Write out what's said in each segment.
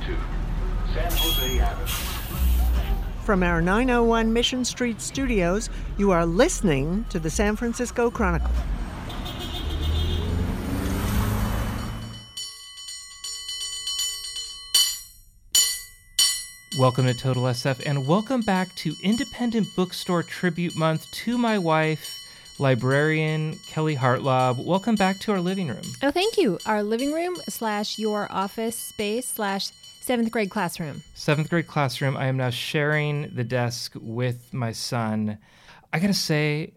to San Jose Avenue. From our 901 Mission Street studios, you are listening to the San Francisco Chronicle. Welcome to Total SF and welcome back to Independent Bookstore Tribute Month to my wife, librarian Kelly Hartlaub. Welcome back to our living room. Oh, thank you. Our living room slash your office space slash seventh grade classroom. Seventh grade classroom. I am now sharing the desk with my son. I gotta say,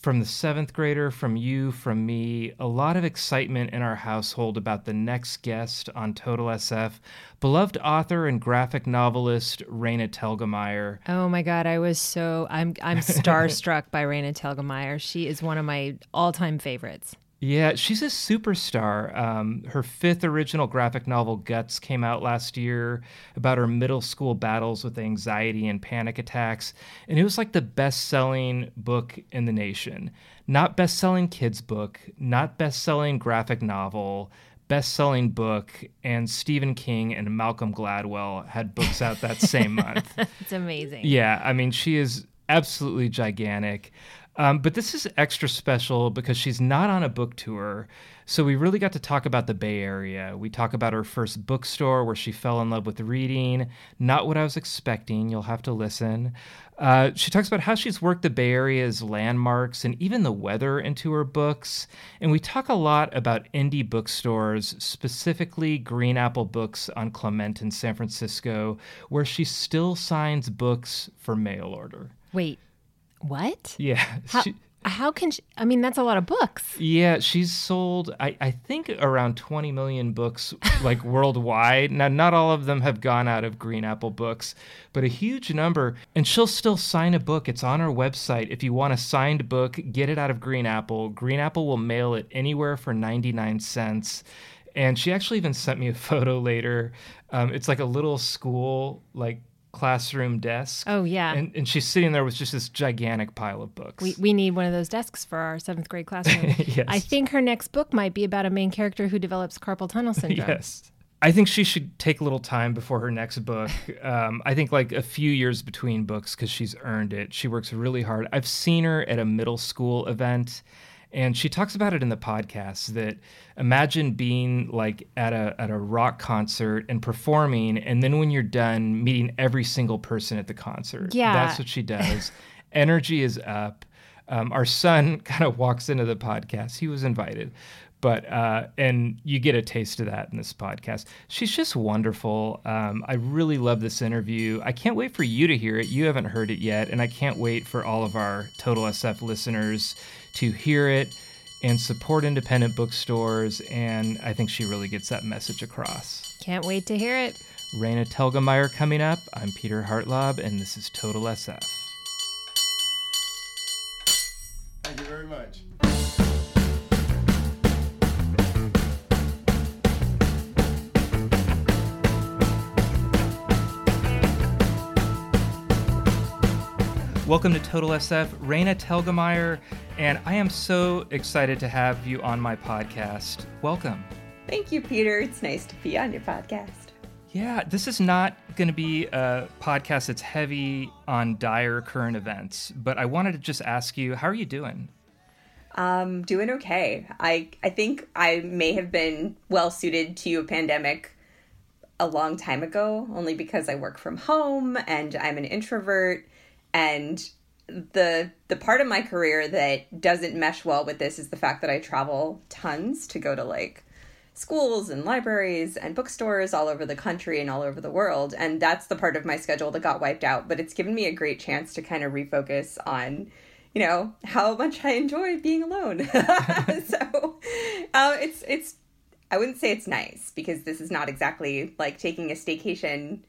from the seventh grader, from you, from me, a lot of excitement in our household about the next guest on Total SF, beloved author and graphic novelist Raina Telgemeier. Oh my God, I was so I'm I'm starstruck by Raina Telgemeier. She is one of my all time favorites. Yeah, she's a superstar. Um, her fifth original graphic novel, Guts, came out last year about her middle school battles with anxiety and panic attacks. And it was like the best selling book in the nation. Not best selling kids' book, not best selling graphic novel, best selling book. And Stephen King and Malcolm Gladwell had books out that same month. It's amazing. Yeah, I mean, she is absolutely gigantic. Um, but this is extra special because she's not on a book tour. So we really got to talk about the Bay Area. We talk about her first bookstore where she fell in love with reading. Not what I was expecting. You'll have to listen. Uh, she talks about how she's worked the Bay Area's landmarks and even the weather into her books. And we talk a lot about indie bookstores, specifically Green Apple Books on Clement in San Francisco, where she still signs books for mail order. Wait, what? Yeah. How, she- how can she? I mean, that's a lot of books. yeah, she's sold, I, I think, around 20 million books, like worldwide. Now, not all of them have gone out of Green Apple Books, but a huge number. And she'll still sign a book. It's on her website. If you want a signed book, get it out of Green Apple. Green Apple will mail it anywhere for 99 cents. And she actually even sent me a photo later. Um, it's like a little school, like classroom desk. Oh yeah. And, and she's sitting there with just this gigantic pile of books. we, we need one of those desks for our seventh grade classroom. Yes. I think her next book might be about a main character who develops carpal tunnel syndrome. Yes. I think she should take a little time before her next book. Um, I think like a few years between books because she's earned it. She works really hard. I've seen her at a middle school event, and she talks about it in the podcast. That imagine being like at a at a rock concert and performing, and then when you're done, meeting every single person at the concert. Yeah. that's what she does. Energy is up. Um, our son kind of walks into the podcast. He was invited, but uh, and you get a taste of that in this podcast. She's just wonderful. Um, I really love this interview. I can't wait for you to hear it. You haven't heard it yet, and I can't wait for all of our Total SF listeners to hear it and support independent bookstores. And I think she really gets that message across. Can't wait to hear it. Raina Telgemeier coming up. I'm Peter Hartlaub, and this is Total SF. Thank you very much. Welcome to Total SF, Raina Telgemeier, and I am so excited to have you on my podcast. Welcome. Thank you, Peter. It's nice to be on your podcast. Yeah, this is not going to be a podcast that's heavy on dire current events, but I wanted to just ask you, how are you doing? Um, doing okay. I I think I may have been well suited to a pandemic a long time ago, only because I work from home and I'm an introvert, and the the part of my career that doesn't mesh well with this is the fact that I travel tons to go to like schools and libraries and bookstores all over the country and all over the world. And that's the part of my schedule that got wiped out but it's given me a great chance to kind of refocus on you know how much i enjoy being alone. So uh, it's it's i wouldn't say it's nice because this is not exactly like taking a staycation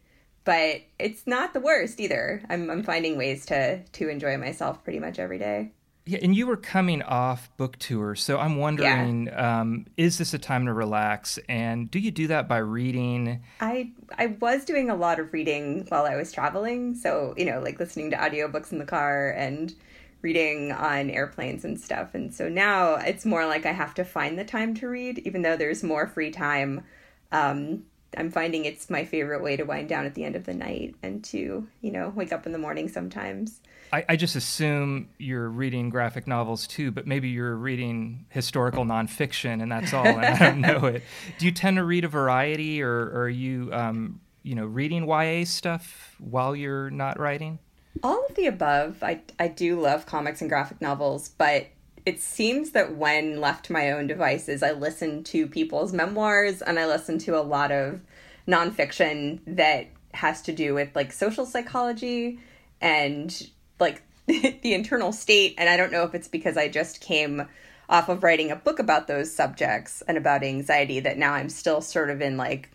but it's not the worst either i'm, I'm finding ways to to enjoy myself pretty much every day Yeah, and you were coming off book tour, so I'm wondering, um, is this a time to relax? And do you do that by reading? I I was doing a lot of reading while I was traveling, so you know, like listening to audiobooks in the car and reading on airplanes and stuff. And so now it's more like I have to find the time to read, even though there's more free time. Um, I'm finding it's my favorite way to wind down at the end of the night and to, you know, wake up in the morning sometimes. I, I just assume you're reading graphic novels too, but maybe you're reading historical nonfiction and that's all, and I don't know it. Do you tend to read a variety, or, or are you, um, you know, reading YA stuff while you're not writing? All of the above. I, I do love comics and graphic novels, but it seems that when left to my own devices, I listen to people's memoirs and I listen to a lot of nonfiction that has to do with like social psychology and like the internal state. And I don't know if it's because I just came off of writing a book about those subjects and about anxiety that now I'm still sort of in like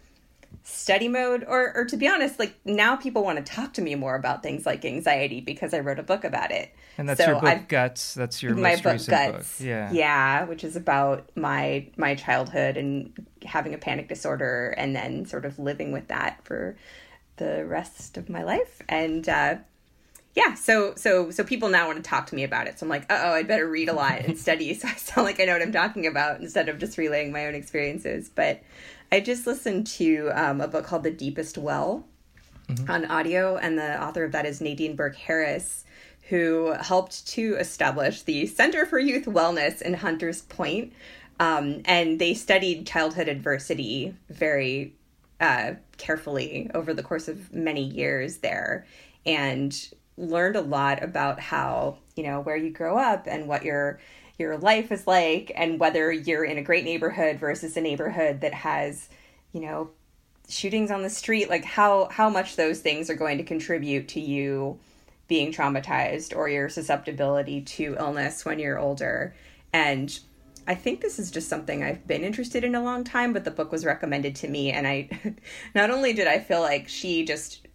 study mode or or to be honest like now people want to talk to me more about things like anxiety because I wrote a book about it. And that's So your book I've- Guts. That's your my book Guts. book. Yeah. Yeah, which is about my my childhood and having a panic disorder and then sort of living with that for the rest of my life. And uh yeah, so so so people now want to talk to me about it. So I'm like, uh oh, I'd better read a lot and study so I sound like I know what I'm talking about instead of just relaying my own experiences. But I just listened to um, a book called The Deepest Well on audio, and the author of that is Nadine Burke Harris, who helped to establish the Center for Youth Wellness in Hunters Point. Um, and they studied childhood adversity very uh, carefully over the course of many years there and learned a lot about how, you know, where you grow up and what your your life is like and whether you're in a great neighborhood versus a neighborhood that has, you know, shootings on the street like how how much those things are going to contribute to you being traumatized or your susceptibility to illness when you're older. And i think this is just something i've been interested in a long time but the book was recommended to me. And i not only did i feel like she just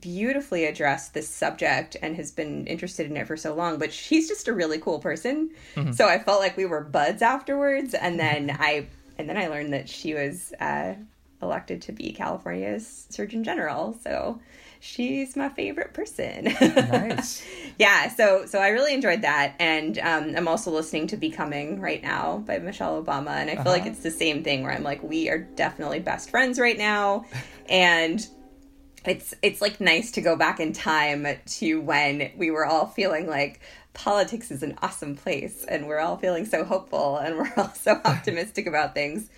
beautifully addressed this subject and has been interested in it for so long but she's just a really cool person. So i felt like we were buds afterwards. And then i and then i learned that she was uh, elected to be california's surgeon general. So she's my favorite person. Nice. yeah so so i really enjoyed that. And um, i'm also listening to becoming right now by michelle obama. And i feel like it's the same thing where i'm like we are definitely best friends right now. And it's it's like nice to go back in time to when we were all feeling like politics is an awesome place and we're all feeling so hopeful and we're all so optimistic about things.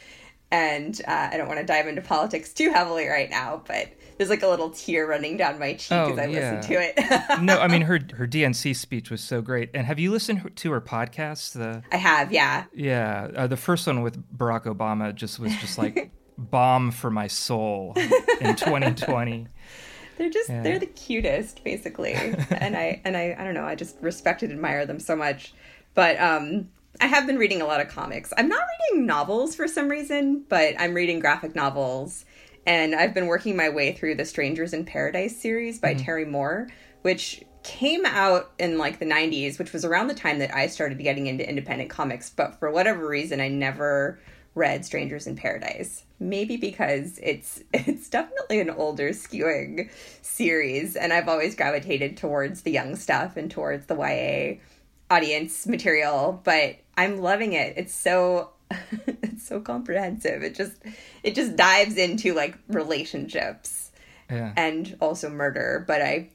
And uh, i don't want to dive into politics too heavily right now but there's like a little tear running down my cheek Oh, as i yeah. listen to it no, I mean her her DNC speech was so great. And have you listened to her podcast? The i have yeah yeah, uh, the first one with Barack Obama just was just like bomb for my soul in 2020. they're just Yeah. they're the cutest basically and i and i i don't know i just respect and admire them so much but um i have been reading a lot of comics i'm not reading novels for some reason but i'm reading graphic novels and i've been working my way through the strangers in paradise series by mm-hmm. terry moore which came out in like the 90s which was around the time that i started getting into independent comics but for whatever reason i never read Strangers in Paradise. Maybe because it's it's definitely an older skewing series and I've always gravitated towards the young stuff and towards the YA audience material, but I'm loving it. It's so it's so comprehensive. It just it just dives into like relationships Yeah. and also murder, but I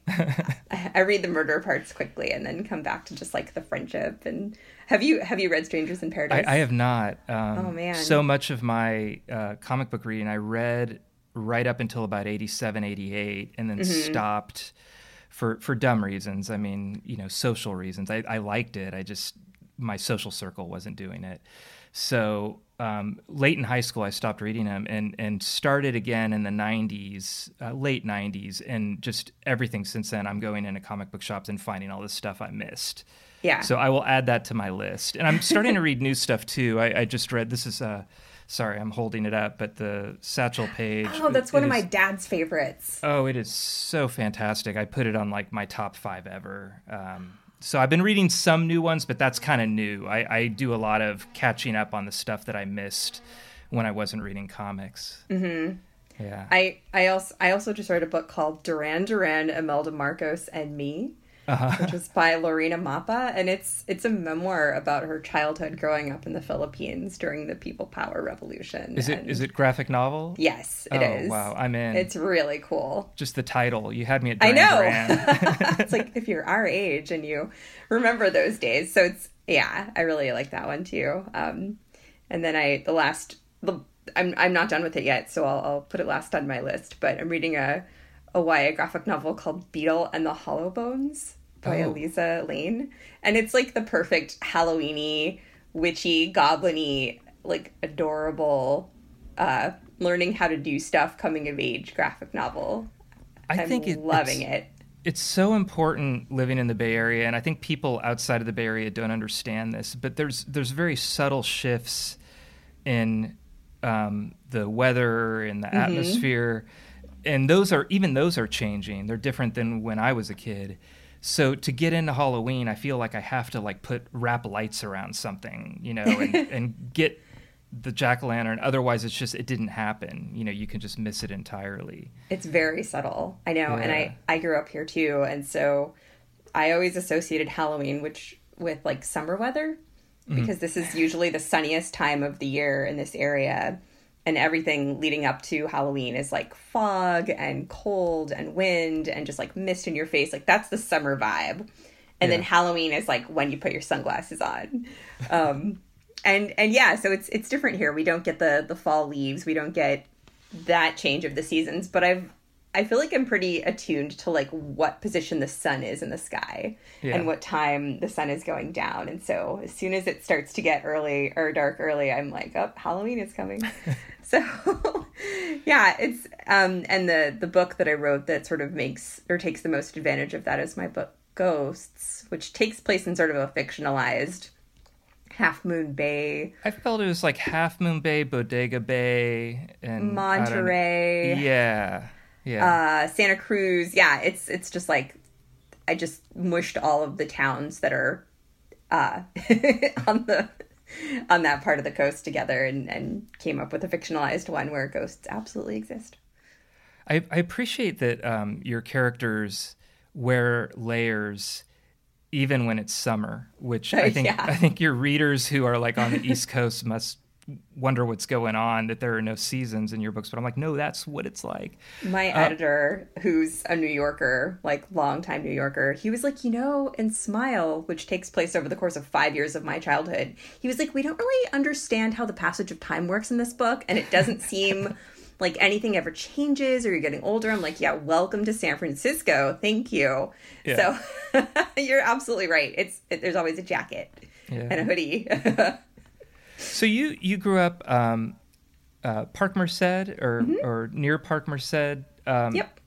I read the murder parts quickly and then come back to just like the friendship and have you have you read Strangers in I, Paradise? I have not. Um, Oh, man. So much of my uh, comic book reading I read right up until about 87, 88, and then Mm-hmm. stopped for for dumb reasons. I mean, you know, social reasons. I, I liked it. I just my social circle wasn't doing it. So um, late in high school, I stopped reading them and and started again in the 90s, uh, late 90s, and just everything since then. I'm going into comic book shops and finding all this stuff I missed. Yeah. So I will add that to my list. And I'm starting to read new stuff too. I, I just read this is uh sorry, I'm holding it up, but the Satchel Paige. Oh, that's one it of my dad's favorites. Oh, it is so fantastic. I put it on like my top five ever. Um, so I've been reading some new ones, but that's kind of new. I, I do a lot of catching up on the stuff that I missed when I wasn't reading comics. Mm-hmm. Yeah. I I also I also just read a book called Duran Duran, Imelda Marcos and Me, which is by Lorina Mapa, and it's it's a memoir about her childhood growing up in the Philippines during the People Power Revolution. Is it And- is it graphic novel? Yes, it oh is. wow, I'm in. It's really cool. just the title. You had me at I know. It's like if you're our age and you remember those days. So it's yeah, I really like that one too. Um, and then I the last the I'm I'm not done with it yet, so I'll I'll put it last on my list. But I'm reading a a YA graphic novel called Beetle and the Hollow Bones by Oh. Aliza Layne, and it's like the perfect Halloweeny, witchy, gobliny, like adorable, uh, learning how to do stuff coming of age graphic novel. I I'm think it, loving it. It's so important living in the Bay Area, and I think people outside of the Bay Area don't understand this. But there's there's very subtle shifts in um, the weather and the atmosphere, and those are even those are changing. They're different than when I was a kid. So to get into Halloween, I feel like I have to like put wrap lights around something, you know, and, and get the jack o' lantern. Otherwise, it's just it didn't happen. You know, you can just miss it entirely. It's very subtle. I know, and I I grew up here too, and so I always associated Halloween which with like summer weather mm-hmm. because this is usually the sunniest time of the year in this area and everything leading up to Halloween is like fog and cold and wind and just like mist in your face. Like that's the summer vibe. And then Halloween is like when you put your sunglasses on. Um and and yeah, so it's it's different here. We don't get the the fall leaves. We don't get that change of the seasons, but I've I feel like I'm pretty attuned to like what position the sun is in the sky Yeah. and what time the sun is going down. And so as soon as it starts to get early or dark early, I'm like, "Oh, Halloween is coming." so yeah, it's um and the the book that I wrote that sort of makes or takes the most advantage of that is my book Ghosts, which takes place in sort of a fictionalized Half Moon Bay, I felt it was like Half Moon Bay, Bodega Bay, and I don't know. Monterey. Yeah, yeah. uh Santa Cruz. Yeah, it's it's just like I just mushed all of the towns that are uh on the on that part of the coast together and and came up with a fictionalized one where ghosts absolutely exist. I, I appreciate that um, your characters wear layers even when it's summer, which I think Yeah. I think your readers who are like on the East Coast must wonder what's going on that there are no seasons in your books. But I'm like, no, that's what it's like. My uh, editor, who's a New Yorker, like longtime New Yorker, he was like, you know, in Smile, which takes place over the course of five years of my childhood, he was like, we don't really understand how the passage of time works in this book, and it doesn't seem like anything ever changes or you're getting older. I'm like, yeah, welcome to San Francisco. Thank you. Yeah. So you're absolutely right. It's it, there's always a jacket Yeah. and a hoodie. So you you grew up um, uh, Parkmerced or or near Parkmerced. Um, yep.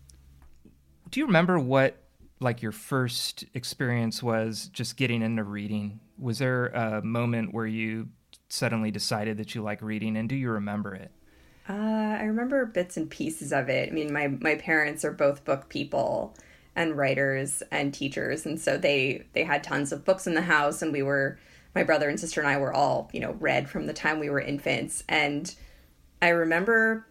Do you remember what like your first experience was just getting into reading? Was there a moment where you suddenly decided that you like reading, and do you remember it? Uh, I remember bits and pieces of it. I mean, my my parents are both book people and writers and teachers, and so they they had tons of books in the house, and we were my brother and sister and I were all you know read from the time we were infants, and I remember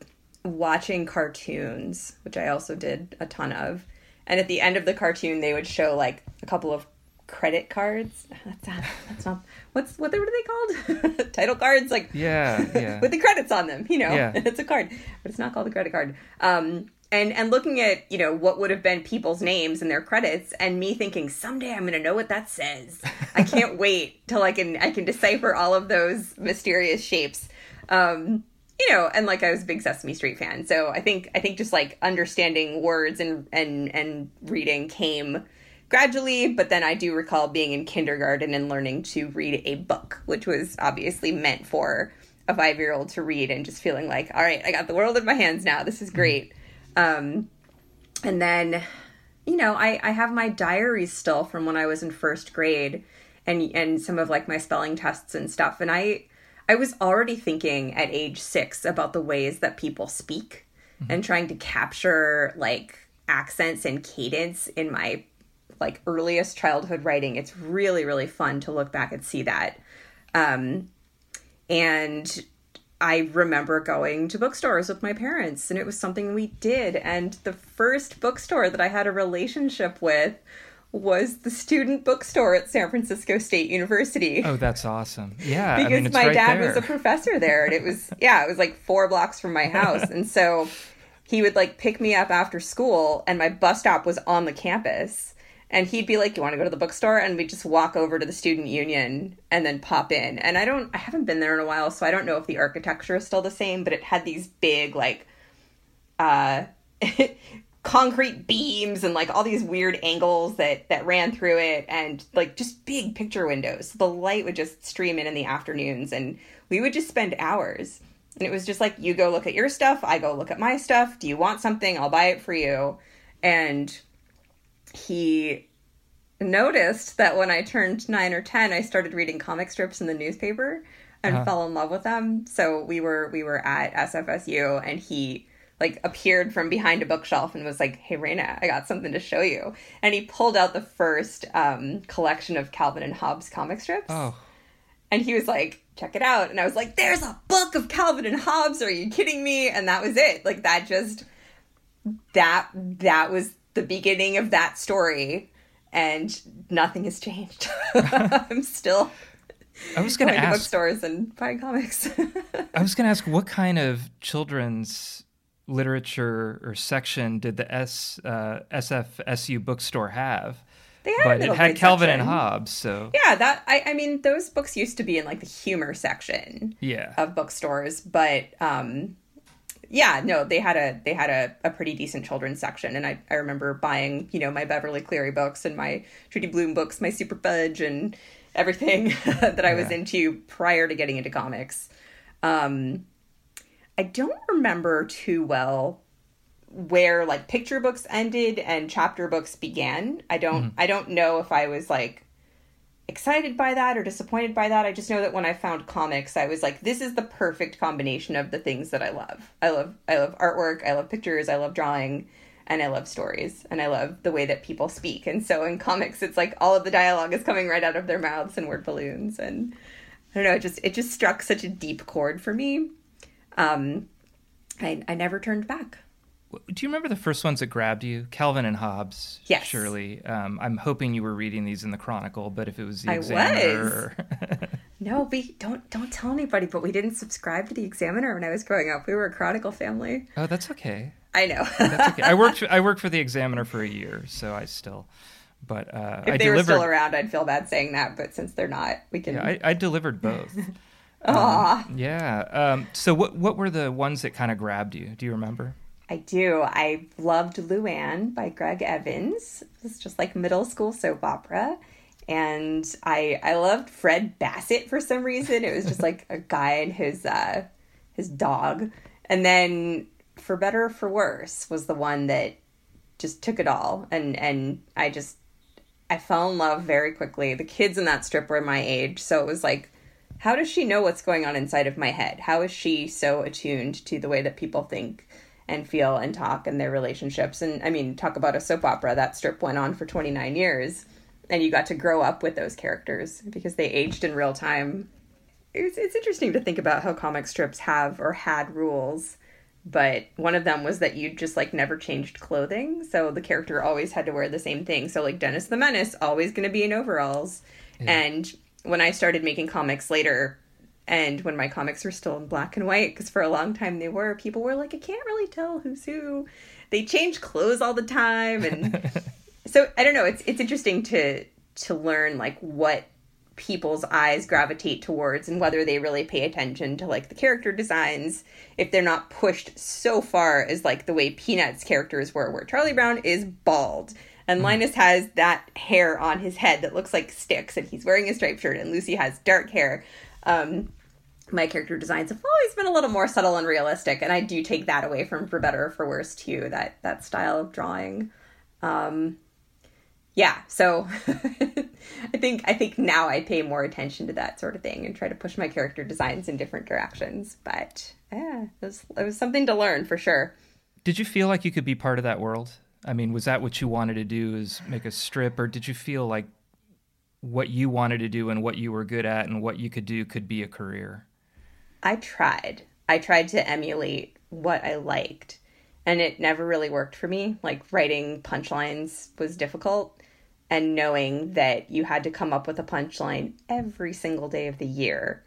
watching cartoons, which I also did a ton of, and at the end of the cartoon they would show like a couple of credit cards. That's not, that's not what's what, what are they called? Title cards, like Yeah, yeah. with the credits on them. You know, Yeah. it's a card, but it's not called a credit card. Um, and and looking at you know what would have been people's names and their credits, and me thinking someday I'm gonna know what that says. I can't wait till I can I can decipher all of those mysterious shapes. Um, you know, and like I was a big Sesame Street fan, so I think I think just like understanding words and and and reading came gradually, but then I do recall being in kindergarten and learning to read a book, which was obviously meant for a five year old to read and just feeling like, all right, I got the world in my hands now. This is great. Um, and then, you know, I, I have my diaries still from when I was in first grade and and some of like my spelling tests and stuff. And I I was already thinking at age six about the ways that people speak and trying to capture like accents and cadence in my like earliest childhood writing. It's really, really fun to look back and see that. Um, and I remember going to bookstores with my parents, and it was something we did. And the first bookstore that I had a relationship with was the student bookstore at San Francisco State University. Oh, that's awesome. Yeah. because I mean, my right dad there. was a professor there and it was yeah it was like four blocks from my house and so he would like pick me up after school and my bus stop was on the campus and he'd be like you want to go to the bookstore? And we'd just walk over to the student union and then pop in. And i don't i haven't been there in a while so i don't know if the architecture is still the same but it had these big like uh concrete beams and like all these weird angles that that ran through it and like just big picture windows. The light would just stream in in the afternoons and we would just spend hours. And it was just like you go look at your stuff i go look at my stuff. Do you want something? I'll buy it for you. And he noticed that when i turned 9 or 10 i started reading comic strips in the newspaper and fell in love with them so we were we were at sfsu and he like appeared from behind a bookshelf and was like, "Hey, Raina, I got something to show you." And he pulled out the first um, collection of Calvin and Hobbes comic strips, Oh, and he was like, "Check it out." And I was like, "There's a book of Calvin and Hobbes. Are you kidding me?" And that was it. Like that just that that was the beginning of that story, and nothing has changed. I'm still I was going going to to ask. bookstores and buying comics. I was going to ask what kind of children's literature or section did the S uh, SFSU bookstore have? they had But it had Calvin and. Hobbes, so Yeah, that I, I mean those books used to be in like the humor section yeah. of bookstores, but um yeah, no, they had a they had a, a pretty decent children's section and I, I remember buying, you know, my Beverly Cleary books and my Judy Blume books, my Super Fudge and everything that I was Yeah. into prior to getting into comics. Um I don't remember too well where like picture books ended and chapter books began. I don't I don't know if I was like excited by that or disappointed by that. I just know that when I found comics, I was like, this is the perfect combination of the things that I love. I love I love artwork, I love pictures, I love drawing, and I love stories, and I love the way that people speak. And so in comics, it's like all of the dialogue is coming right out of their mouths and word balloons, and I don't know. It just it just struck such a deep chord for me. Um, I I never turned back. Do you remember the first ones that grabbed you? Calvin and Hobbes. Yes. Surely. Um, I'm hoping you were reading these in the Chronicle, but if it was the I Examiner. No, we don't don't tell anybody. But we didn't subscribe to the Examiner when I was growing up. We were a Chronicle family. oh, that's okay. I know. That's okay. I worked. I worked for the Examiner for a year, so I still. But uh, if I they were delivered. still around, I'd feel bad saying that. But since they're not, we can. Yeah, I, I delivered both. Aw. Yeah. Um, so what what were the ones that kind of grabbed you? Do you remember? I do. I loved Luann by Greg Evans. It's just like middle school soap opera. And I I loved Fred Basset for some reason. It was just like a guy and his uh his dog. And then For Better or For Worse was the one that just took it all and and I just I fell in love very quickly. The kids in that strip were my age, so it was like how does she know what's going on inside of my head? How is she so attuned to the way that people think and feel and talk and their relationships? And I mean, talk about a soap opera. That strip went on for 29 years, and you got to grow up with those characters because they aged in real time. It's, it's interesting to think about how comic strips have or had rules, but one of them was that you just like never changed clothing. So the character always had to wear the same thing. So, like Dennis the Menace, always going to be in overalls. And when I started making comics later, and when my comics were still in black and white, because for a long time they were, people were like, I can't really tell who's who. They change clothes all the time, and so I don't know. It's it's interesting to to learn like what people's eyes gravitate towards and whether they really pay attention to like the character designs if they're not pushed so far as like the way Peanuts characters were where Charlie Brown is bald and Linus has that hair on his head that looks like sticks and he's wearing a striped shirt and Lucy has dark hair um my character designs have always been a little more subtle and realistic and I do take that away from for better or for worse too that that style of drawing um yeah so i think i think now i pay more attention to that sort of thing and try to push my character designs in different directions but yeah it was, it was something to learn for sure Did you feel like you could be part of that world? I mean, was that what you wanted to do? Is make a strip, or did you feel like what you wanted to do and what you were good at and what you could do could be a career? I tried. I tried to emulate what i liked and it never really worked for me. Like writing punchlines was difficult and knowing that you had to come up with a punchline every single day of the year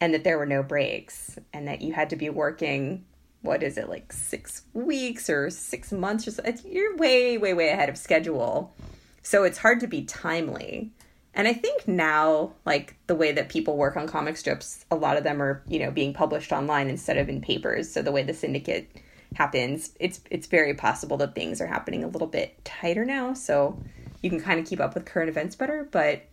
and that there were no breaks and that you had to be working what is it like six weeks or six months or so? It's, you're way way way ahead of schedule. So it's hard to be timely and i think now like the way that people work on comic strips a lot of them are you know being published online instead of in papers. So the way the syndicate happens it's it's very possible that things are happening a little bit tighter now. So you can kind of keep up with current events better. But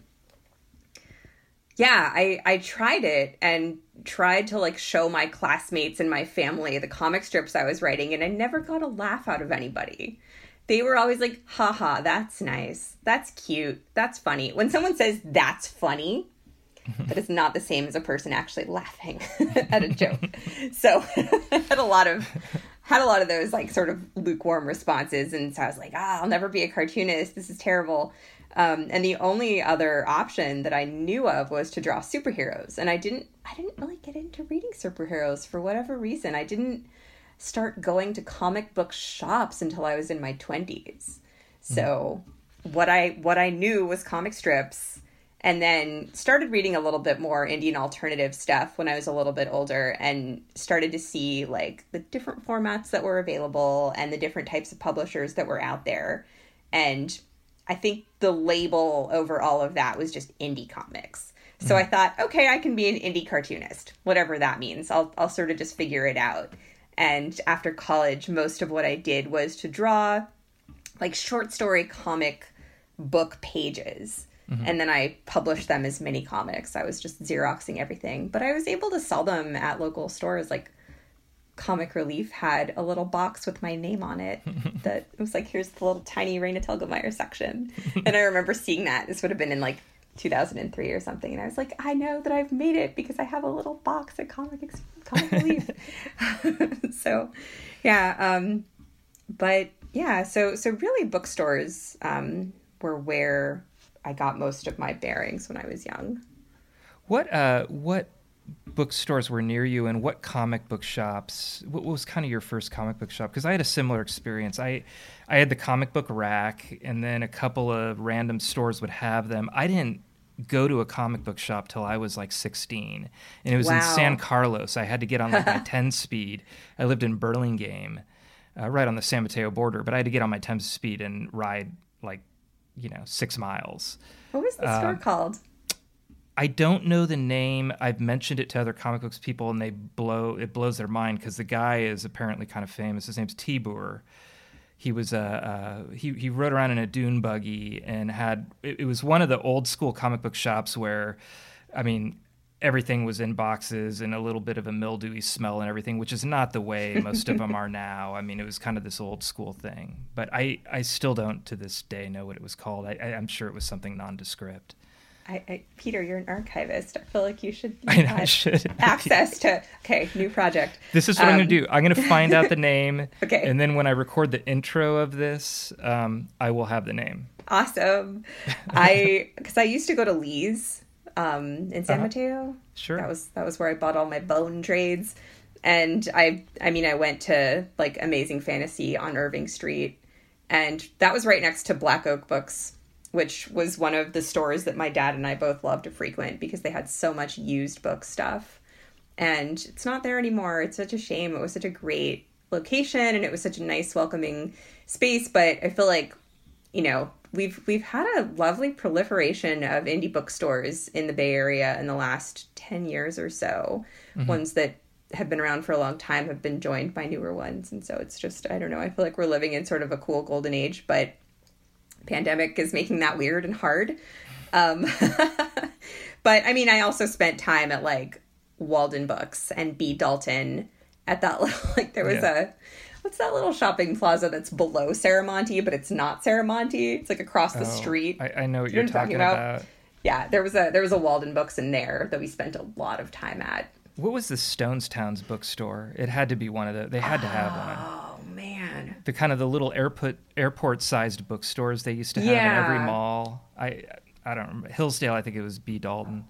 yeah i i tried it and tried to like show my classmates and my family the comic strips i was writing and i never got a laugh out of anybody they were always like haha that's nice. That's cute. That's funny. When someone says that's funny that is not the same as a person actually laughing at a joke. So i had a lot of had a lot of those like sort of lukewarm responses. And so i was like ah i'll never be a cartoonist. This is terrible. Um, and the only other option that I knew of was to draw superheroes, and I didn't. I didn't really get into reading superheroes for whatever reason. I didn't start going to comic book shops until I was in my twenties. So mm. what I what I knew was comic strips, and then started reading a little bit more Indian alternative stuff when I was a little bit older, and started to see like the different formats that were available and the different types of publishers that were out there, and I think the label over all of that was just indie comics. So mm. I thought, okay, I can be an indie cartoonist, whatever that means. I'll I'll sort of just figure it out. And after college, most of what I did was to draw like short story comic book pages. Mm-hmm. And then I published them as mini comics. I was just Xeroxing everything. But I was able to sell them at local stores like Comic Relief had a little box with my name on it that was like, here's the little tiny Raina Telgemeier section. and I remember seeing that. This would have been in like 2003 or something. And I was like, I know that I've made it because I have a little box at Comic, Ex- Comic Relief. so, yeah. Um, but yeah, so, so really bookstores um, were where I got most of my bearings when I was young. What, uh, what bookstores were near you and what comic book shops what was kind of your first comic book shop because i had a similar experience i i had the comic book rack and then a couple of random stores would have them i didn't go to a comic book shop till i was like 16 and it was wow. in san carlos i had to get on like my 10 speed i lived in burlingame uh, right on the san mateo border but i had to get on my 10 speed and ride like you know six miles what was the uh, store called I don't know the name. I've mentioned it to other comic books people, and they blow it blows their mind because the guy is apparently kind of famous. His name's Tibur. He was a uh, he he rode around in a dune buggy and had it, it was one of the old school comic book shops where, I mean, everything was in boxes and a little bit of a mildewy smell and everything, which is not the way most of them are now. I mean, it was kind of this old school thing. But I, I still don't to this day know what it was called. I, I, am sure it was something nondescript. I, I, Peter, you're an archivist. I feel like you should. I, know, I should access to. Okay, new project. This is what um, I'm going to do. I'm going to find out the name. okay. And then when I record the intro of this, um, I will have the name. Awesome. I because I used to go to Lee's um, in San uh-huh. Mateo. Sure. That was that was where I bought all my bone trades, and I I mean I went to like Amazing Fantasy on Irving Street, and that was right next to Black Oak Books which was one of the stores that my dad and I both loved to frequent because they had so much used book stuff. And it's not there anymore. It's such a shame. It was such a great location and it was such a nice welcoming space, but I feel like you know, we've we've had a lovely proliferation of indie bookstores in the Bay Area in the last 10 years or so. Mm-hmm. Ones that have been around for a long time have been joined by newer ones and so it's just I don't know, I feel like we're living in sort of a cool golden age, but pandemic is making that weird and hard. Um, but I mean, I also spent time at like Waldenbooks and B Dalton at that little, like, there was yeah. a, what's that little shopping plaza that's below Serramonte, but it's not Serramonte. It's like across the oh, street. I, I, know what you are talking, talking about? about. Yeah, there was a there was a Waldenbooks in there that we spent a lot of time at. What was the Stonestown's bookstore? It had to be one of the. They had to have one. The kind of the little airport airport sized bookstores they used to have yeah. in every mall. I I don't remember Hillsdale. I think it was B Dalton.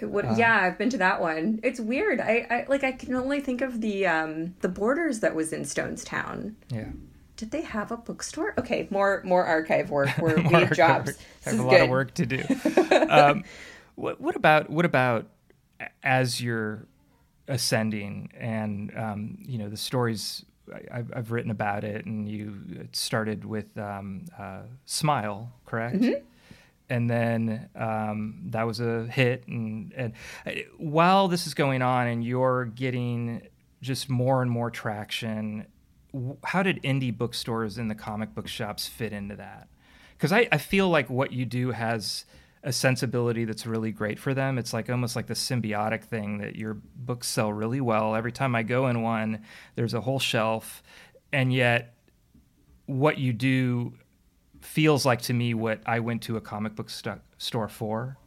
Would, uh, yeah, I've been to that one. It's weird. I, I like I can only think of the um the borders that was in Stonestown. Yeah. did they have a bookstore? Okay, more more archive work. We're, we More have jobs. archive. This have a good. lot of work to do. um, what, what about what about as you're ascending and um, you know the stories I've, I've written about it and you it started with um, uh, Smile, correct? Mm-hmm. And then um, that was a hit, and, and while this is going on, and you're getting just more and more traction, how did indie bookstores and the comic book shops fit into that? Because I, I feel like what you do has a sensibility that's really great for them. It's like almost like the symbiotic thing that your books sell really well. Every time I go in one, there's a whole shelf, and yet what you do feels like to me what I went to a comic book sto- store for.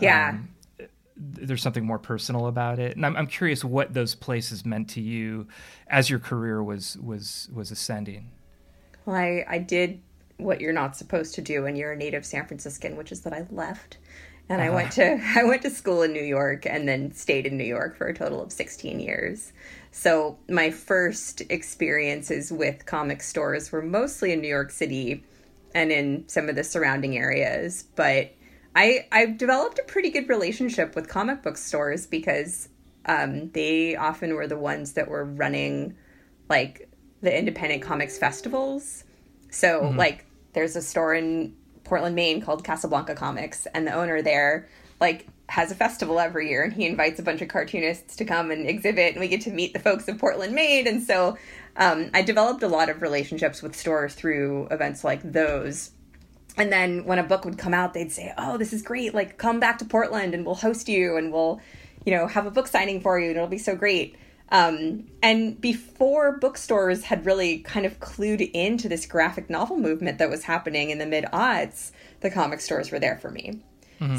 Yeah. Um, there's something more personal about it, and I'm, I'm curious what those places meant to you as your career was was was ascending. Well, I, I did what you're not supposed to do when you're a native San Franciscan, which is that I left. And I went to I went to school in New York and then stayed in New York for a total of 16 years. So my first experiences with comic stores were mostly in New York City and in some of the surrounding areas, but I I've developed a pretty good relationship with comic book stores because um, they often were the ones that were running like the independent comics festivals. So like there's a store in Portland, Maine called Casablanca Comics and the owner there like has a festival every year and he invites a bunch of cartoonists to come and exhibit and we get to meet the folks of Portland, Maine and so um, I developed a lot of relationships with stores through events like those. And then when a book would come out, they'd say, "Oh, this is great! Like, come back to Portland, and we'll host you, and we'll, you know, have a book signing for you, and it'll be so great." Um, and before bookstores had really kind of clued into this graphic novel movement that was happening in the mid aughts, the comic stores were there for me.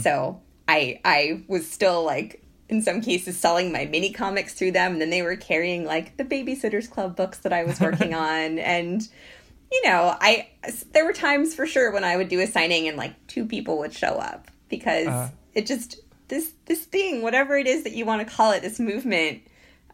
So I I was still like in some cases selling my mini comics through them, and then they were carrying like the Babysitters Club books that I was working on, and you know, I there were times for sure when I would do a signing and like two people would show up because it just this this thing, whatever it is that you want to call it, this movement,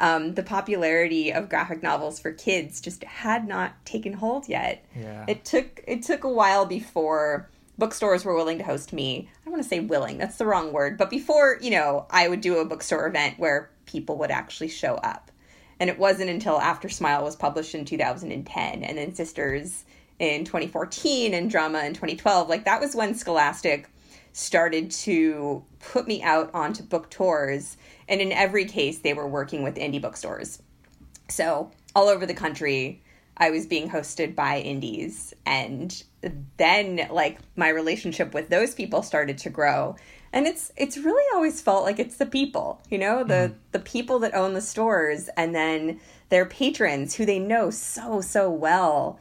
um, the popularity of graphic novels for kids just had not taken hold yet. Yeah. It took it took a while before bookstores were willing to host me. I don't want to say willing, that's the wrong word, but before, you know, I would do a bookstore event where people would actually show up. And it wasn't until after Smile was published in 2010 and then Sisters in 2014 and Drama in 2012. Like that was when Scholastic started to put me out onto book tours. And in every case, they were working with indie bookstores. So all over the country, I was being hosted by indies. And then like my relationship with those people started to grow. And it's it's really always felt like it's the people you know the mm-hmm. the people that own the stores and then their patrons who they know so so well.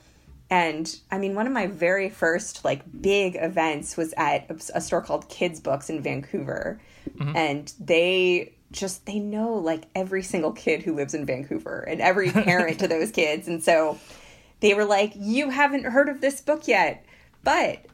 And i mean one of my very first like big events was at a, a store called kids books in vancouver. Mm-hmm. And they just they know like every single kid who lives in vancouver and every parent to those kids and so they were like you haven't heard of this book yet but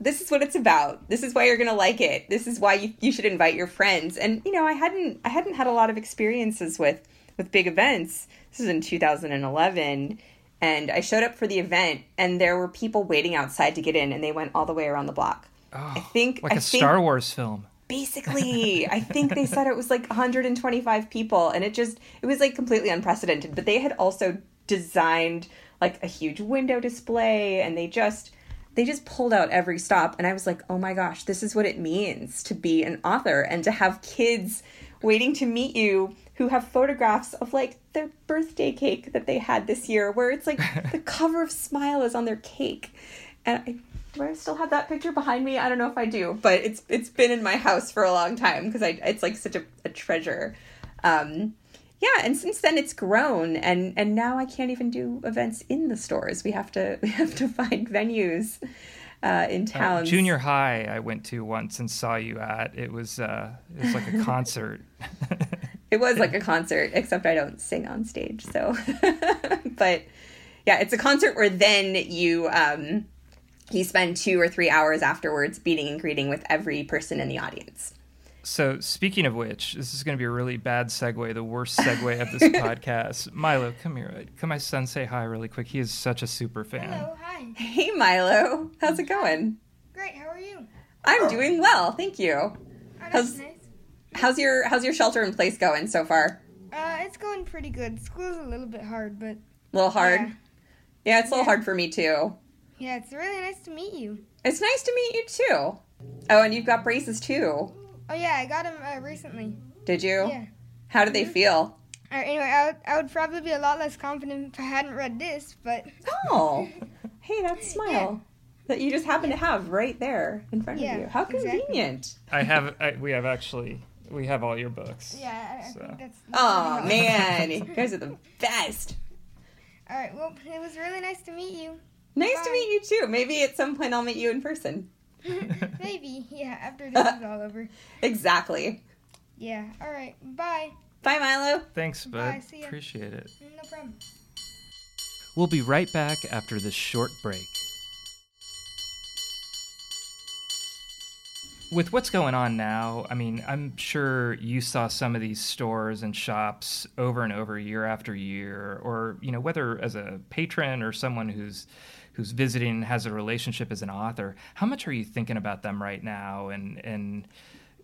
this is what it's about. This is why you're going to like it. This is why you, you should invite your friends. And you know, I hadn't I hadn't had a lot of experiences with with big events. This is in 2011 and I showed up for the event and there were people waiting outside to get in and they went all the way around the block. I oh, think Like I a think, Star Wars film. Basically i think they said it was like 125 people and it just it was like completely unprecedented. But they had also designed like a huge window display and they just they just pulled out every stop and i was like oh my gosh this is what it means to be an author and to have kids waiting to meet you who have photographs of like their birthday cake that they had this year where it's like the cover of smile is on their cake. And I, do I still have that picture behind me? I don't know if I do, but it's it's been in my house for a long time because I it's like such a, a treasure. Um, yeah, and since then it's grown, and and now I can't even do events in the stores. We have to we have to find venues uh, in towns. Junior high, I went to once and saw you at. It was uh, it was like a concert. It was like a concert, except I don't sing on stage. So, but yeah, it's a concert where then you um, you spent two or three hours afterwards beating and greeting with every person in the audience. So, speaking of which, this is going to be a really bad segue, the worst segue of this podcast. Milo, come here. Come my son say hi really quick. He is such a super fan. Hello, hi. Hey, Milo. How's it going? Great, how are you? I'm doing well, thank you. Oh, that's How's- nice. How's your How's your shelter in place going so far? Uh, it's going pretty good. School's a little bit hard, but A little hard. Yeah. Yeah, it's a little Yeah. hard for me too. Yeah, it's really nice to meet you. It's nice to meet you too. Oh, and you've got braces too. Oh yeah, I got them uh, recently. Did you? Yeah. How do they feel? Uh, anyway, I would, I would probably be a lot less confident if I hadn't read this, but Oh, hey, that smile that you just happen to have right there in front Yeah, of you. How exactly. convenient. I have, I, we have actually, we have all your books. yeah, I, I So. think that's. Oh man, you guys are the best. All right, well, it was really nice to meet you. Nice to meet you too. Maybe at some point I'll meet you in person. Maybe, yeah, after this is all over. Exactly. Yeah, all right, bye. Bye, Milo. Thanks, bud. Bye, see ya. Appreciate it. No problem. We'll be right back after this short break. With what's going on now, I mean, I'm sure you saw some of these stores and shops over and over year after year, or you know, whether as a patron or someone who's who's visiting and has a relationship as an author. How much are you thinking about them right now, and and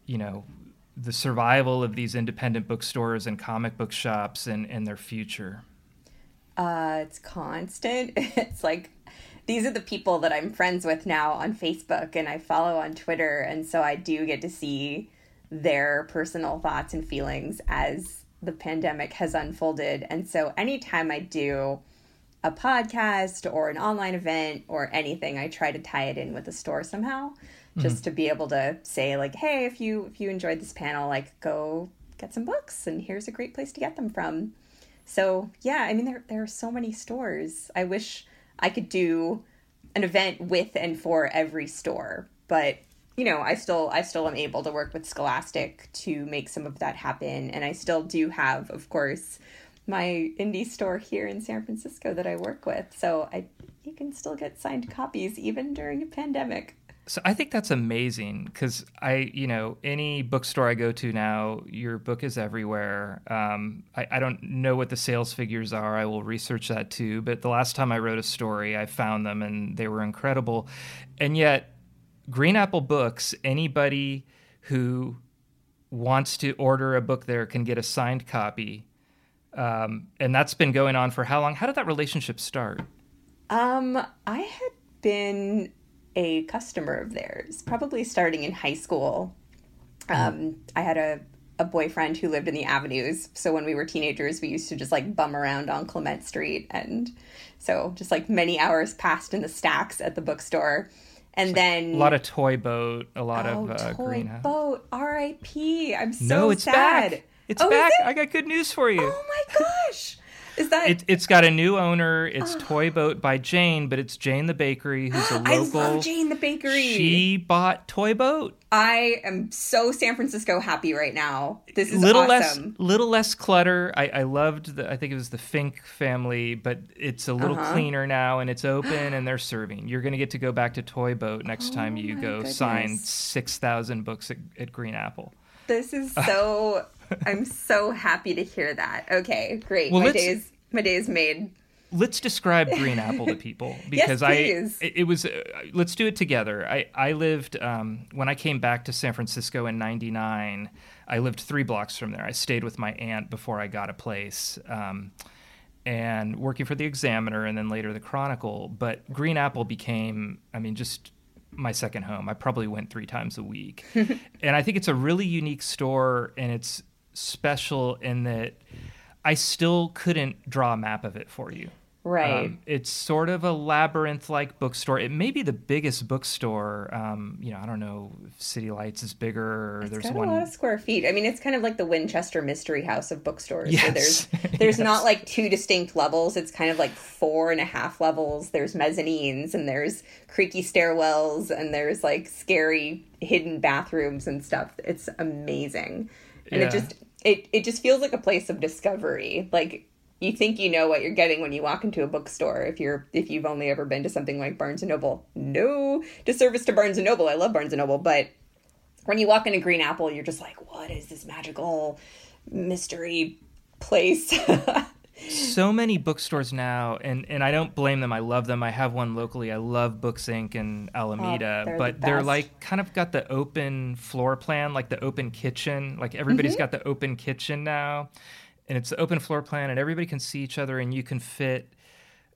you know, the survival of these independent bookstores and comic book shops and and their future? Uh, it's constant. It's like these are the people that I'm friends with now on Facebook and I follow on Twitter, and so I do get to see their personal thoughts and feelings as the pandemic has unfolded. And so anytime I do a podcast or an online event or anything, I try to tie it in with the store somehow, just mm-hmm. to be able to say like, hey, if you if you enjoyed this panel, like go get some books, and here's a great place to get them from. So yeah, I mean there there are so many stores. I wish I could do an event with and for every store, but you know, I still I still am able to work with Scholastic to make some of that happen, and I still do have, of course, my indie store here in San Francisco that I work with. So I you can still get signed copies even during a pandemic. So I think that's amazing because I, you know, any bookstore I go to now, your book is everywhere. Um, I, I don't know what the sales figures are. I will research that too. But the last time I wrote a story, I found them and they were incredible. And yet, Green Apple Books, anybody who wants to order a book there can get a signed copy. Um, and that's been going on for how long? How did that relationship start? Um, I had been a customer of theirs, probably starting in high school. Um, I had a, a boyfriend who lived in the avenues. So when we were teenagers, we used to just like bum around on Clement Street. And so just like many hours passed in the stacks at the bookstore. And then A lot of Toy Boat, a lot oh, of uh, Toy Green. Boat, R.I.P. I'm so no, it's sad. back. It's Oh, back. it? I got good news for you. Oh my gosh. Is that It, it's got a new owner. It's Toy Boat by Jane, but it's Jane the Bakery, who's a local. I love Jane the Bakery. She bought Toy Boat. I am so San Francisco happy right now. This is little awesome. less, little less clutter. I, I loved the. I think it was the Fink family, but it's a little Uh-huh. cleaner now, and it's open, and they're serving. You're going to get to go back to Toy Boat next time you Oh go sign six thousand books at, at Green Apple. This is so. I'm so happy to hear that. Okay, great. Well, my days, my days made. let's describe green apple to people because i it, it was uh, let's do it together i i lived um, when i came back to san francisco in 99 i lived three blocks from there i stayed with my aunt before i got a place um, and working for the examiner and then later the chronicle but green apple became i mean just my second home i probably went three times a week and i think it's a really unique store and it's special in that i still couldn't draw a map of it for you Right. um, it's sort of a labyrinth-like bookstore. It may be the biggest bookstore. Um, you know, I don't know if City Lights is bigger. Or It's there's got one. a lot of square feet. I mean, it's kind of like the Winchester Mystery House of bookstores. Where Yes. there's there's Yes. not like two distinct levels. It's kind of like four and a half levels. There's mezzanines and there's creaky stairwells and there's like scary hidden bathrooms and stuff. It's amazing, and Yeah. it just it it just feels like a place of discovery. Like you think you know what you're getting when you walk into a bookstore if you're if you've only ever been to something like Barnes and Noble. No disservice to Barnes and Noble. I love Barnes and Noble, but when you walk into Green Apple, you're just like, what is this magical mystery place? so many bookstores now and and I don't blame them. I love them. I have one locally. I love Books Inc. in Alameda, Oh, they're but the they're like kind of got the open floor plan, like the open kitchen. Like everybody's Mm-hmm. got the open kitchen now. And it's the open floor plan and everybody can see each other and you can fit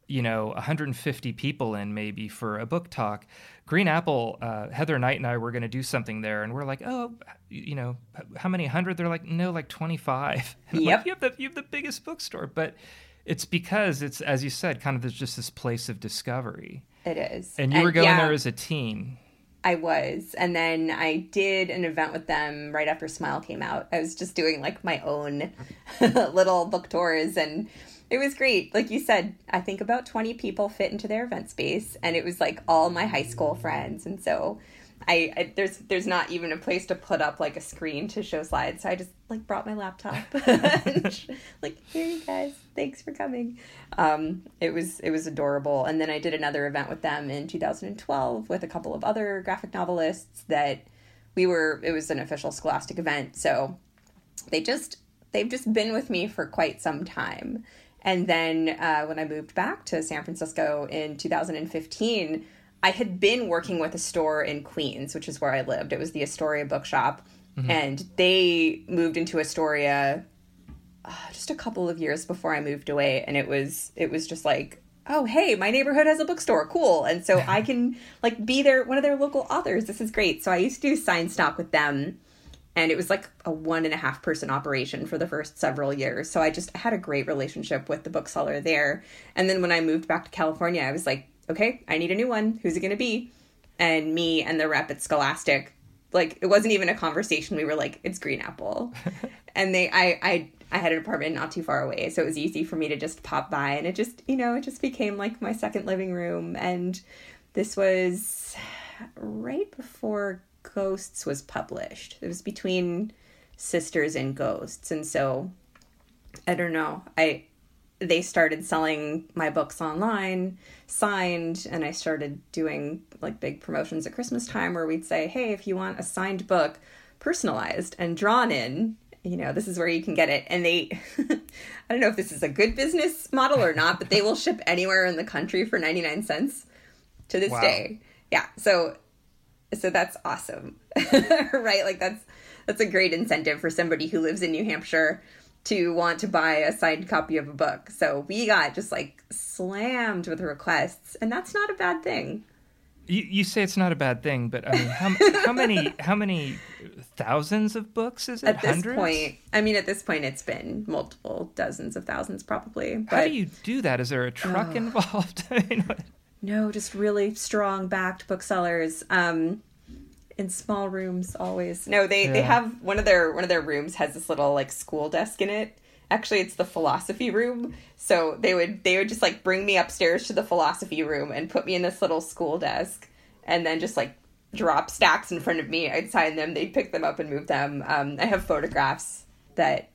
you know 150 people in maybe for a book talk green apple uh, heather knight and i were going to do something there and we're like oh you know how many hundred they're like no like 25 And I'm like, Yep. you have the you have the biggest bookstore but it's because it's as you said kind of there's just this place of discovery it is. and you were going yeah, there as a teen I was. And then I did an event with them right after Smile came out. I was just doing like my own little book tours and it was great. Like you said, I think about 20 people fit into their event space and it was like all my high school friends. And so I, I there's there's not even a place to put up like a screen to show slides. So I just like brought my laptop. like here you guys. Thanks for coming. Um it was it was adorable. And then I did another event with them in 2012 with a couple of other graphic novelists that we were it was an official scholastic event. So they just they've just been with me for quite some time and then uh, when i moved back to san francisco in 2015 i had been working with a store in queens which is where i lived. It was the astoria bookshop. And they moved into astoria uh, just a couple of years before i moved away. And it was it was just like oh hey my neighborhood has a bookstore. Cool. And so i can like be their one of their local authors. This is great. So i used to do sign stock with them and it was like a one and a half person operation for the first several years. So I just had a great relationship with the bookseller there. And then when I moved back to California, I was like, okay, I need a new one. Who's it going to be? And me and the rep at Scholastic, like it wasn't even a conversation. We were like, it's Green Apple, and they, I, I, I had an apartment not too far away, so it was easy for me to just pop by, and it just, you know, it just became like my second living room. And this was right before Ghosts was published. It was between Sisters and Ghosts. And so I don't know. I they started selling my books online, signed, and I started doing like big promotions at Christmas time where we'd say, "Hey, if you want a signed book, personalized and drawn in, you know, this is where you can get it." And they I don't know if this is a good business model or not, but they will ship anywhere in the country for 99 cents to this Wow. day. Yeah. So so that's awesome. Right? Like that's that's a great incentive for somebody who lives in new hampshire to want to buy a signed copy of a book. So we got just like slammed with requests and that's not a bad thing. You, you say it's not a bad thing but i mean how, how many how many thousands of books is it? At this hundreds? point i mean at this point it's been multiple dozens of thousands probably but how do you do that? Is there a truck involved? I mean, what- No, just really strong backed booksellers. Um in small rooms always. No, they they have one of their one of their rooms has this little like school desk in it. Actually, it's the philosophy room. So they would they would just like bring me upstairs to the philosophy room and put me in this little school desk and then just like drop stacks in front of me. I'd sign them, they'd pick them up and move them. Um I have photographs that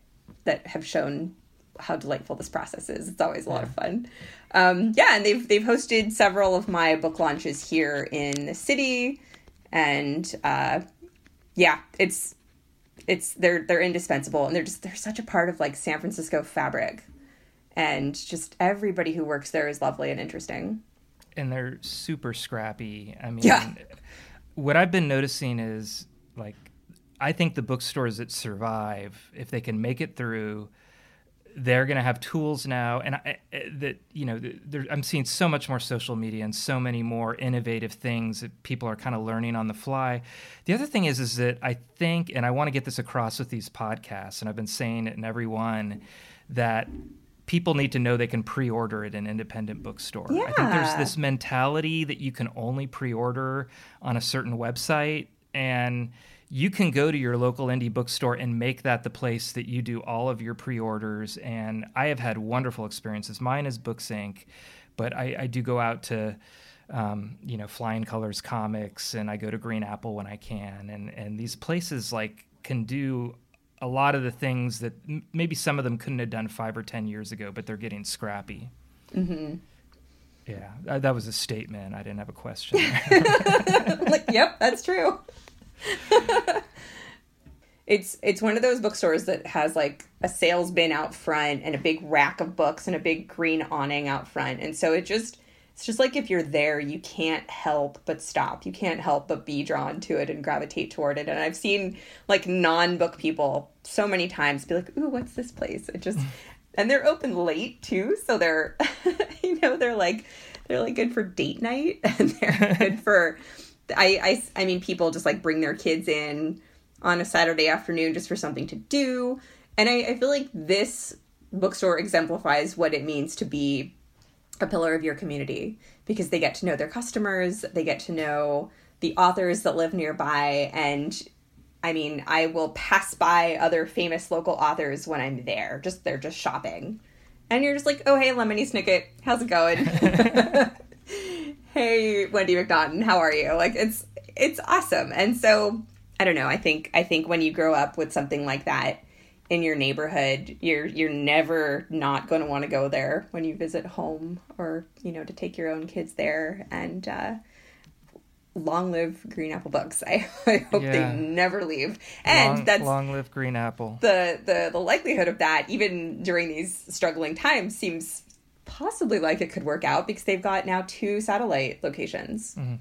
that have shown how delightful this process is. It's always a lot of fun. Um, yeah, and they've they've hosted several of my book launches here in the city, and uh, yeah, it's it's they're they're indispensable, and they're just they're such a part of like San Francisco fabric, and just everybody who works there is lovely and interesting. and they're super scrappy. I mean, Yeah. what I've been noticing is like, I think the bookstores that survive, if they can make it through, they're going to have tools now, and I, that you know, there, I'm seeing so much more social media and so many more innovative things that people are kind of learning on the fly. The other thing is, is that I think, and I want to get this across with these podcasts, and I've been saying it in every one, that people need to know they can pre-order at an independent bookstore. I think there's this mentality that you can only pre-order on a certain website and you can go to your local indie bookstore and make that the place that you do all of your pre-orders. And i have had wonderful experiences. Mine is books inc but i, I do go out to um, you know flying colors comics and i go to green apple when i can. And and these places like can do a lot of the things that m- maybe some of them couldn't have done five or ten years ago but they're getting scrappy. Mm-hmm. yeah that, that was a statement. I didn't have a question. Like, yep, that's true. it's it's one of those bookstores that has like a sales bin out front and a big rack of books and a big green awning out front. And so it just it's just like if you're there you can't help but stop. You can't help but be drawn to it and gravitate toward it. And i've seen like non-book people so many times be like ooh what's this place? It just and they're open late too. So they're you know they're like they're like good for date night and they're good for I, I i mean people just like bring their kids in on a Saturday afternoon just for something to do. And I, I, feel like this bookstore exemplifies what it means to be a pillar of your community because they get to know their customers, they get to know the authors that live nearby. And I mean, I will pass by other famous local authors when I'm there, just they're just shopping. And you're just like, oh, hey, Lemony Snicket, how's it going? hey, Wendy MacNaughton, how are you? Like, it's it's awesome. And so I don't know. I think I think when you grow up with something like that in your neighborhood, you're you're never not going to want to go there when you visit home or you know to take your own kids there and uh, long live Green Apple Books. I, I hope yeah. they never leave. And long, that's long live Green Apple. The the the likelihood of that even during these struggling times seems possibly like it could work out because they've got now two satellite locations. Mm-hmm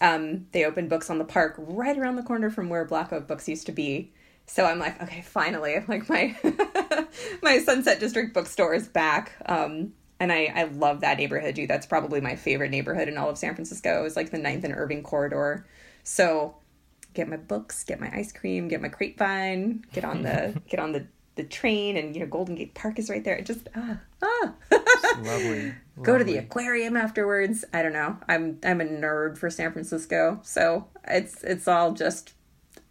um, they opened books on the park right around the corner from where Black Oak Books used to be. So I'm like, okay, finally, like my my Sunset District bookstore is back. Um, and I, I love that neighborhood, dude. That's probably my favorite neighborhood in all of San Francisco. It's like the Ninth and Irving corridor. So get my books, get my ice cream, get my grapevine, get on the get on the the train, and you know Golden Gate Park is right there. It just ah ah. lovely. Go to the aquarium afterwards. I don't know. I'm I'm a nerd for San Francisco, so it's it's all just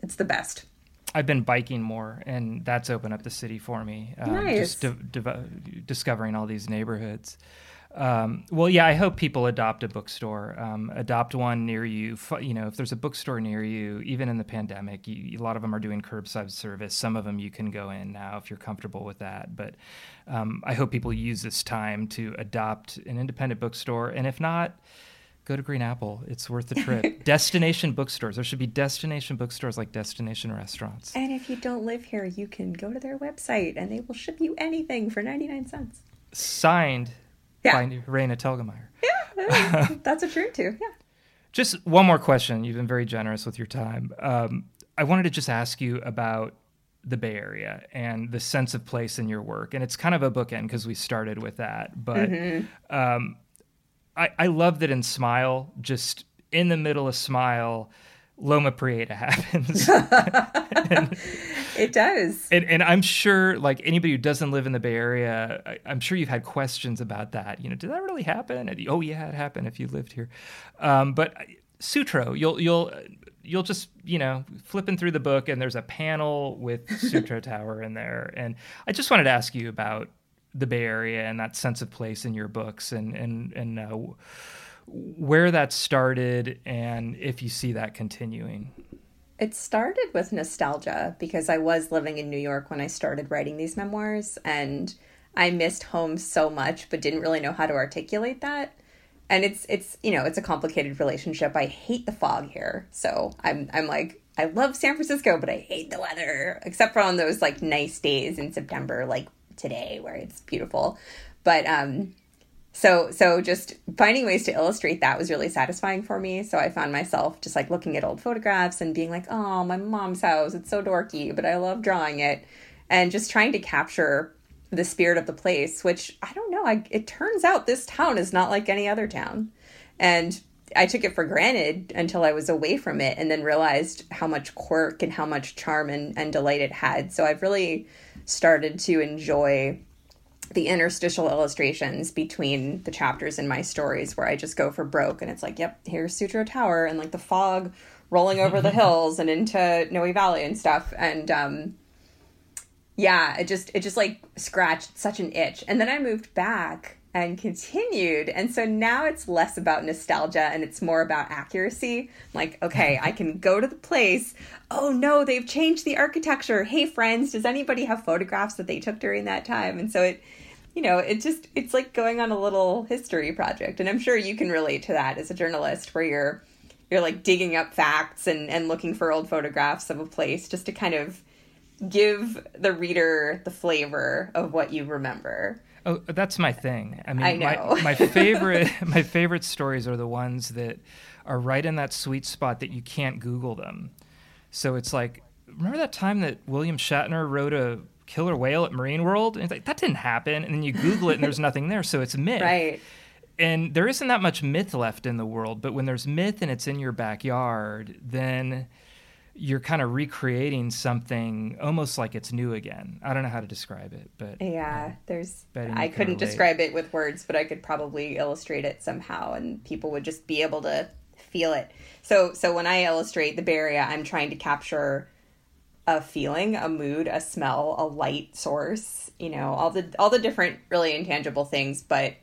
it's the best. I've been biking more, and that's opened up the city for me. Um, nice. Just di- di- discovering all these neighborhoods. Um, well, yeah, I hope people adopt a bookstore. Um, adopt one near you. You know, if there's a bookstore near you, even in the pandemic, you, a lot of them are doing curbside service. Some of them you can go in now if you're comfortable with that. But um, I hope people use this time to adopt an independent bookstore. And if not, go to Green Apple. It's worth the trip. destination bookstores. There should be destination bookstores like destination restaurants. And if you don't live here, you can go to their website and they will ship you anything for 99 cents. Signed yeah. by Raina Telgemeier. Yeah, that's a true too. Yeah. Just one more question. You've been very generous with your time. Um, I wanted to just ask you about the Bay Area and the sense of place in your work. And it's kind of a bookend because we started with that. But mm-hmm. um, I, I love that in Smile, just in the middle of Smile, Loma Prieta happens. and, it does. And, and I'm sure, like anybody who doesn't live in the Bay Area, I, am sure you've had questions about that. You know, did that really happen? And, oh yeah, it happened if you lived here. Um, but Sutro, you'll you'll you'll just you know flipping through the book, and there's a panel with Sutro Tower in there. And I just wanted to ask you about the Bay Area and that sense of place in your books, and and and. Uh, where that started and if you see that continuing. It started with nostalgia because I was living in New York when I started writing these memoirs and I missed home so much but didn't really know how to articulate that. And it's it's you know, it's a complicated relationship. I hate the fog here. So I'm I'm like I love San Francisco, but I hate the weather except for on those like nice days in September like today where it's beautiful. But um so so just finding ways to illustrate that was really satisfying for me. So i found myself just like looking at old photographs and being like oh my mom's house it's so dorky but i love drawing it. And just trying to capture the spirit of the place which i don't know I, it turns out this town is not like any other town. And i took it for granted until i was away from it and then realized how much quirk and how much charm and, and delight it had. So i've really started to enjoy the interstitial illustrations between the chapters in my stories where I just go for broke and it's like, yep, here's Sutro Tower and like the fog rolling over the hills and into Noe Valley and stuff. And um yeah, it just it just like scratched such an itch. And then I moved back and continued. And so now it's less about nostalgia and it's more about accuracy. Like, okay, I can go to the place. Oh no, they've changed the architecture. Hey friends, does anybody have photographs that they took during that time? And so it you know, it just it's like going on a little history project. And I'm sure you can relate to that as a journalist where you're you're like digging up facts and and looking for old photographs of a place just to kind of give the reader the flavor of what you remember. Oh, that's my thing. I mean, I know. My, my favorite my favorite stories are the ones that are right in that sweet spot that you can't Google them. So it's like, remember that time that William Shatner wrote a killer whale at Marine World? And it's like that didn't happen, and then you Google it and there's nothing there, so it's myth. Right. And there isn't that much myth left in the world, but when there's myth and it's in your backyard, then you're kind of recreating something almost like it's new again. I don't know how to describe it, but Yeah, um, there's. Betty, I couldn't describe it with words, but I could probably illustrate it somehow, and people would just be able to feel it. So, so when I illustrate the Area, I'm trying to capture a feeling, a mood, a smell, a light source. You know, all the all the different really intangible things, but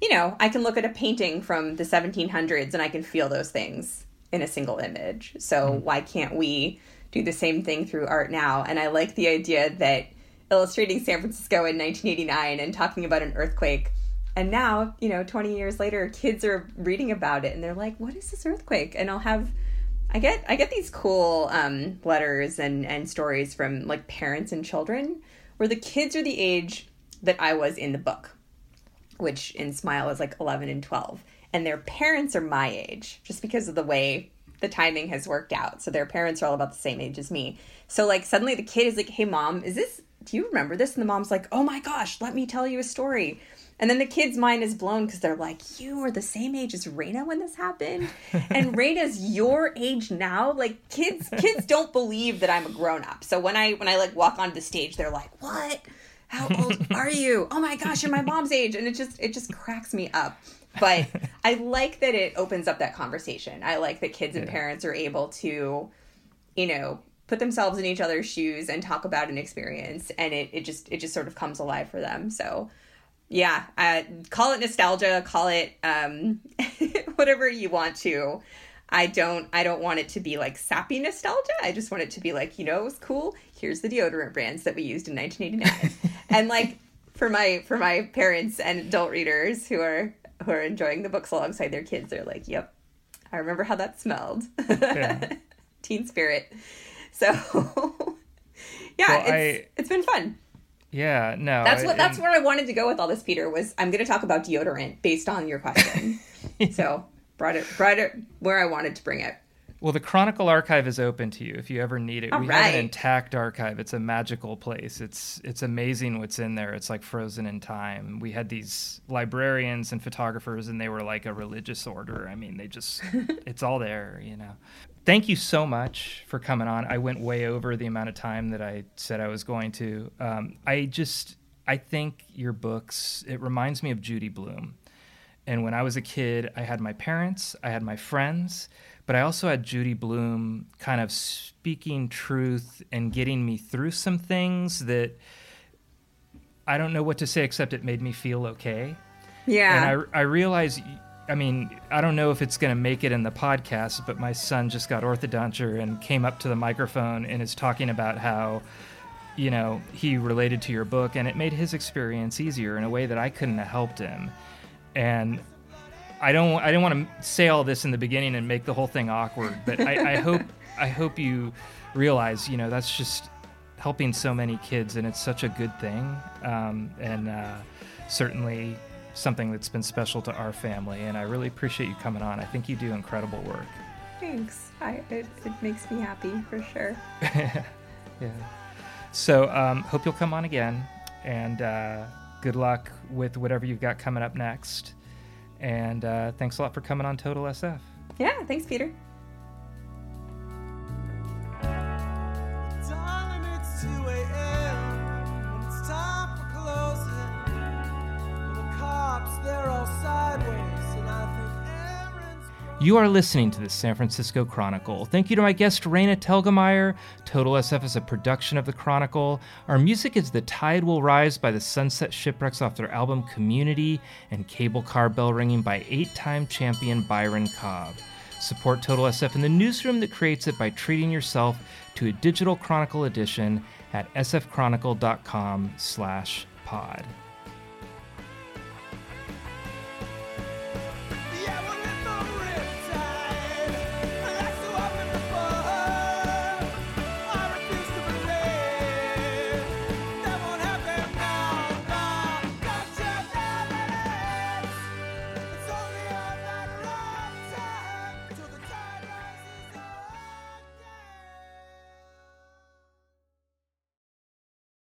you know, I can look at a painting from the 1700s and I can feel those things in a single image. So why can't we do the same thing through art now? And I like the idea that illustrating San Francisco in 1989 and talking about an earthquake and now, you know, 20 years later, kids are reading about it and they're like, "What is this earthquake?" And I'll have I get I get these cool um, letters and and stories from like parents and children where the kids are the age that I was in the book which in Smile is like 11 and 12. And their parents are my age, just because of the way the timing has worked out. So their parents are all about the same age as me. So, like, suddenly the kid is like, hey, mom, is this, do you remember this? And the mom's like, oh my gosh, let me tell you a story. And then the kid's mind is blown because they're like, you were the same age as Raina when this happened? And Raina's your age now? Like, kids, kids don't believe that I'm a grown up. So when I, when I like walk onto the stage, they're like, what? how old are you oh my gosh you're my mom's age and it just it just cracks me up but i like that it opens up that conversation i like that kids and parents are able to you know put themselves in each other's shoes and talk about an experience and it, it just it just sort of comes alive for them so yeah uh, call it nostalgia call it um whatever you want to I don't I don't want it to be like sappy nostalgia. I just want it to be like, you know, it was cool. Here's the deodorant brands that we used in 1989. and like for my for my parents and adult readers who are who are enjoying the books alongside their kids, they're like, "Yep. I remember how that smelled." Yeah. Teen spirit. So yeah, Well, it's I- it's been fun. yeah, no. That's I- what that's where I wanted to go with all this, Peter. Was I'm going to talk about deodorant based on your question. so brought it brought it where I wanted to bring it. Well, the Chronicle archive is open to you if you ever need it. All we have an intact archive. It's a magical place. It's it's amazing what's in there. It's like frozen in time. We had these librarians and photographers, and they were like a religious order. I mean, they just it's all there, you know. Thank you so much for coming on. I went way over the amount of time that I said I was going to. Um, I just I think your books. It reminds me of Judy Blume. And when I was a kid, I had my parents, I had my friends, but I also had Judy Blume kind of speaking truth and getting me through some things that I don't know what to say except it made me feel okay. Yeah. And I, I realize, I mean, I don't know if it's going to make it in the podcast, but my son just got orthodonture and came up to the microphone and is talking about how, you know, he related to your book and it made his experience easier in a way that I couldn't have helped him. And I don't, I didn't want to say all this in the beginning and make the whole thing awkward, but I, I hope, I hope you realize, you know, that's just helping so many kids and it's such a good thing. Um, and uh, certainly something that's been special to our family. And I really appreciate you coming on. I think you do incredible work. Thanks. I, it, it makes me happy for sure. Yeah. So um, hope you'll come on again, and uh, good luck with whatever you've got coming up next. And uh, thanks a lot for coming on Total SF. Yeah. Thanks, Peter. You are listening to the San Francisco Chronicle. Thank you to my guest, Raina Telgemeier. Total SF is a production of the Chronicle. Our music is The Tide Will Rise by the Sunset Shipwrecks off their album Community and Cable Car Bell Ringing by eight time champion Byron Cobb. Support Total SF in the newsroom that creates it by treating yourself to a digital Chronicle edition at sfchronicle.com slash pod.